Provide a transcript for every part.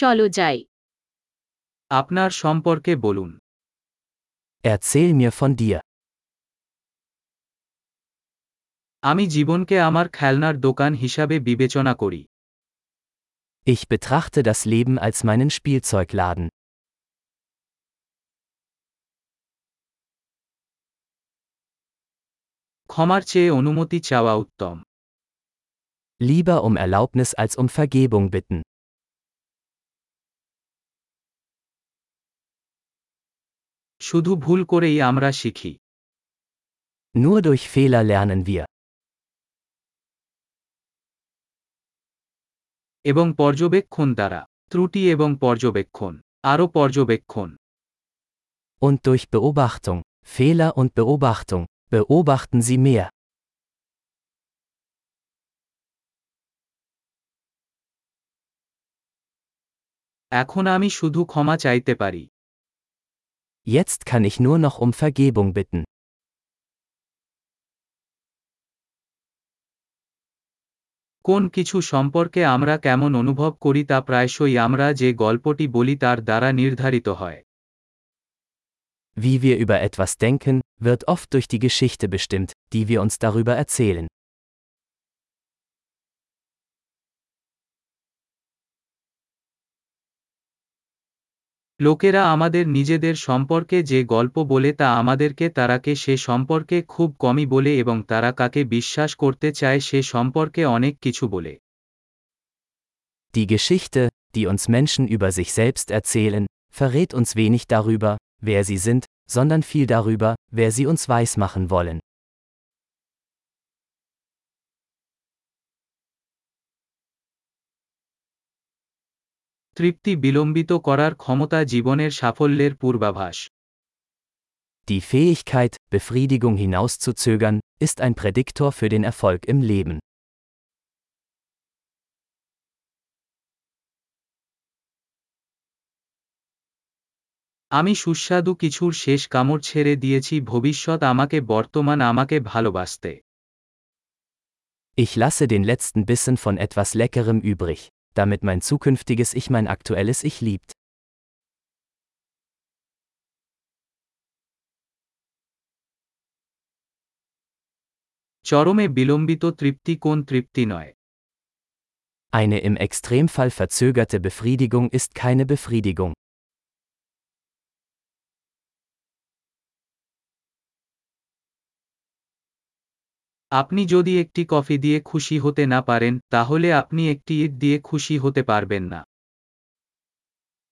চলো যাই আপনার সম্পর্কে বলুন Erzähl mir von dir. আমি জীবনকে আমার খেলনার দোকান হিসাবে বিবেচনা করি Ich betrachte das Leben als meinen Spielzeugladen. ক্ষমার চেয়ে অনুমতি চাওয়া উত্তম Lieber um Erlaubnis als um Vergebung bitten. শুধু ভুল করেই আমরা শিখি। এবং পর্যবেক্ষণ দ্বারা। ত্রুটি এবং পর্যবেক্ষণ। আরও পর্যবেক্ষণ। Und durch Beobachtung, Fehler und Beobachtung, beobachten Sie mehr. এখন আমি শুধু ক্ষমা চাইতে পারি। Jetzt kann ich nur noch um Vergebung bitten. কোন কিছু সম্পর্কে আমরা কেমন অনুভব করি তা প্রায়শই আমরা যে গল্পটি বলি তার দ্বারা নির্ধারিত হয় Wie wir über etwas denken, wird oft durch die Geschichte bestimmt, die wir uns darüber erzählen. লোকেরা আমাদের নিজেদের সম্পর্কে যে গল্প বলে তা আমাদেরকে তারাকে সে সম্পর্কে খুব কমই বলে এবং তারা কাকে বিশ্বাস করতে চায় সে সম্পর্কে অনেক কিছু বলে Die Geschichte, die uns Menschen über sich selbst erzählen, verrät uns wenig darüber, wer sie sind, sondern viel darüber, wer sie uns weismachen wollen. তৃপ্তি বিলম্বিত করার ক্ষমতা জীবনের সাফল্যের পূর্বাভাস Die Fähigkeit, Befriedigung hinauszuzögern, ist ein Prädiktor für den Erfolg im Leben. আমি সুস্বাদু কিছুর শেষ কামড় ছেড়ে দিয়েছি ভবিষ্যৎ আমাকে বর্তমান আমাকে ভালোবাসতে Ich lasse den letzten Bissen von etwas Leckerem übrig, damit mein zukünftiges Ich mein aktuelles Ich liebt. চরমে বিলম্বিত তৃপ্তি কোন তৃপ্তি নয় Eine im Extremfall verzögerte Befriedigung ist keine Befriedigung. আপনি যদি একটি কফি দিয়ে খুশি হতে না পারেন তাহলে আপনি একটি ইট দিয়ে খুশি হতে পারবেন না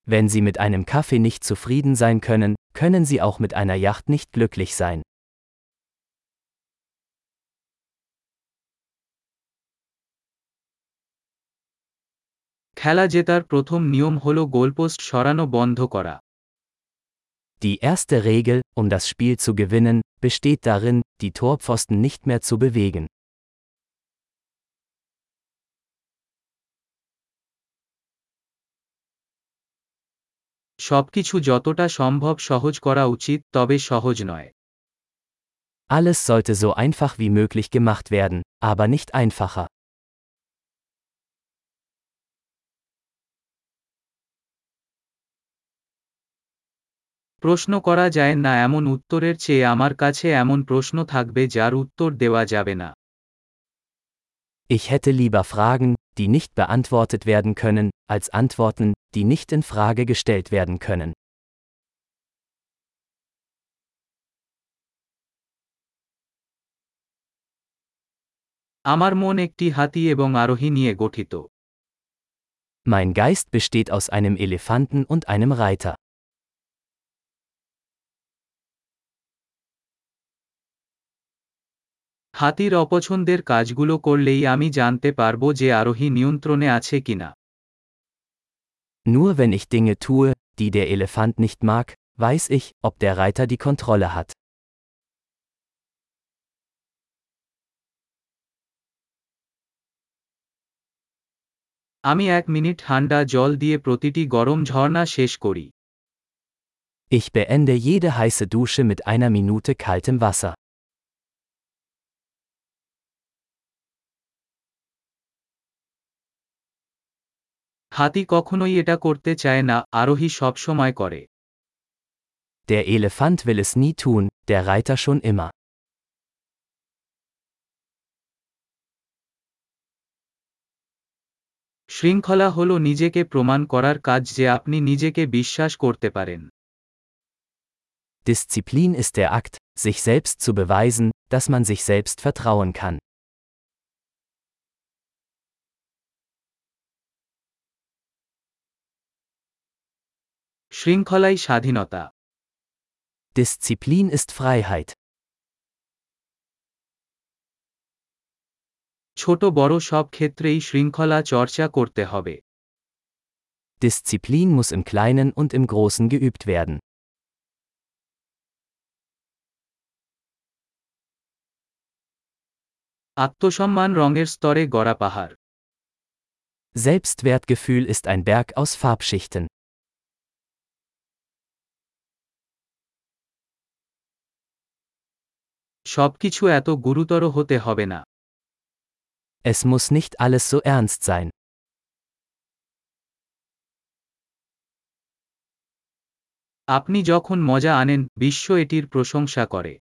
Wenn Sie mit einem Kaffee nicht zufrieden sein können, können Sie auch mit einer Yacht nicht glücklich sein. খেলা জেতার প্রথম নিয়ম হল গোলপোস্ট সরানো বন্ধ করা Die erste Regel, um das Spiel zu gewinnen, besteht darin, die Torpfosten nicht mehr zu bewegen. সবকিছু যতটা সম্ভব সহজ করা উচিত তবে সহজ নয় Alles sollte so einfach wie möglich gemacht werden, aber nicht einfacher. প্রশ্ন করা যায় না এমন উত্তরের চেয়ে আমার কাছে এমন প্রশ্ন থাকবে যার উত্তর দেওয়া যাবে না Ich hätte lieber Fragen, die nicht beantwortet werden können, als Antworten, die nicht in Frage gestellt werden können. আমার মন একটি হাতি এবং আরোহী নিয়ে গঠিত Mein Geist besteht aus einem Elefanten und einem Reiter. হাতির অপছন্দের কাজগুলো করলেই আমি জানতে পারবো যে আরোহী নিয়ন্ত্রণে আছে কিনা Nur wenn ich Dinge tue, die der Elefant nicht mag, weiß ich, ob der Reiter die Kontrolle hat. আমি এক মিনিট ঠান্ডা জল দিয়ে প্রতিটি গরম ঝর্ণা শেষ করি Ich beende jede heiße Dusche mit einer Minute kaltem Wasser. হাতি কখনোই এটা করতে চায় না আরোহী সবসময় করে Der Elefant will es nie tun, der Reiter schon immer. শৃঙ্খলা হল নিজেকে প্রমাণ করার কাজ যে আপনি নিজেকে বিশ্বাস করতে পারেন Disziplin ist der Akt, sich selbst zu beweisen, dass man sich selbst vertrauen kann. শৃঙ্খলাই স্বাধীনতা Disziplin ist Freiheit. ছোট বড় সব ক্ষেত্রেই শৃঙ্খলা চর্চা করতে হবে Disziplin muss im Kleinen und im Großen geübt werden. আত্মসম্মান রঙের স্তরে গড়া পাহাড় Selbstwertgefühl ist ein Berg aus Farbschichten. সবকিছু এত গুরুতর হতে হবে না Es muss nicht alles so ernst sein. আপনি যখন মজা আনেন বিশ্ব এটির প্রশংসা করে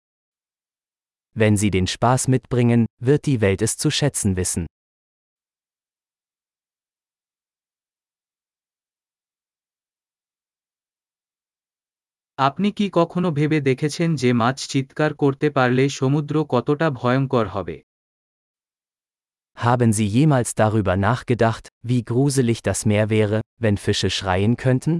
Wenn Sie den Spaß mitbringen, wird die Welt es zu schätzen wissen. আপনি কি কখনো ভেবে দেখেছেন যে মাছ চিৎকার করতে পারলে সমুদ্র কতটা ভয়ঙ্কর হবে Haben Sie jemals darüber nachgedacht, wie gruselig das Meer wäre, wenn Fische schreien könnten?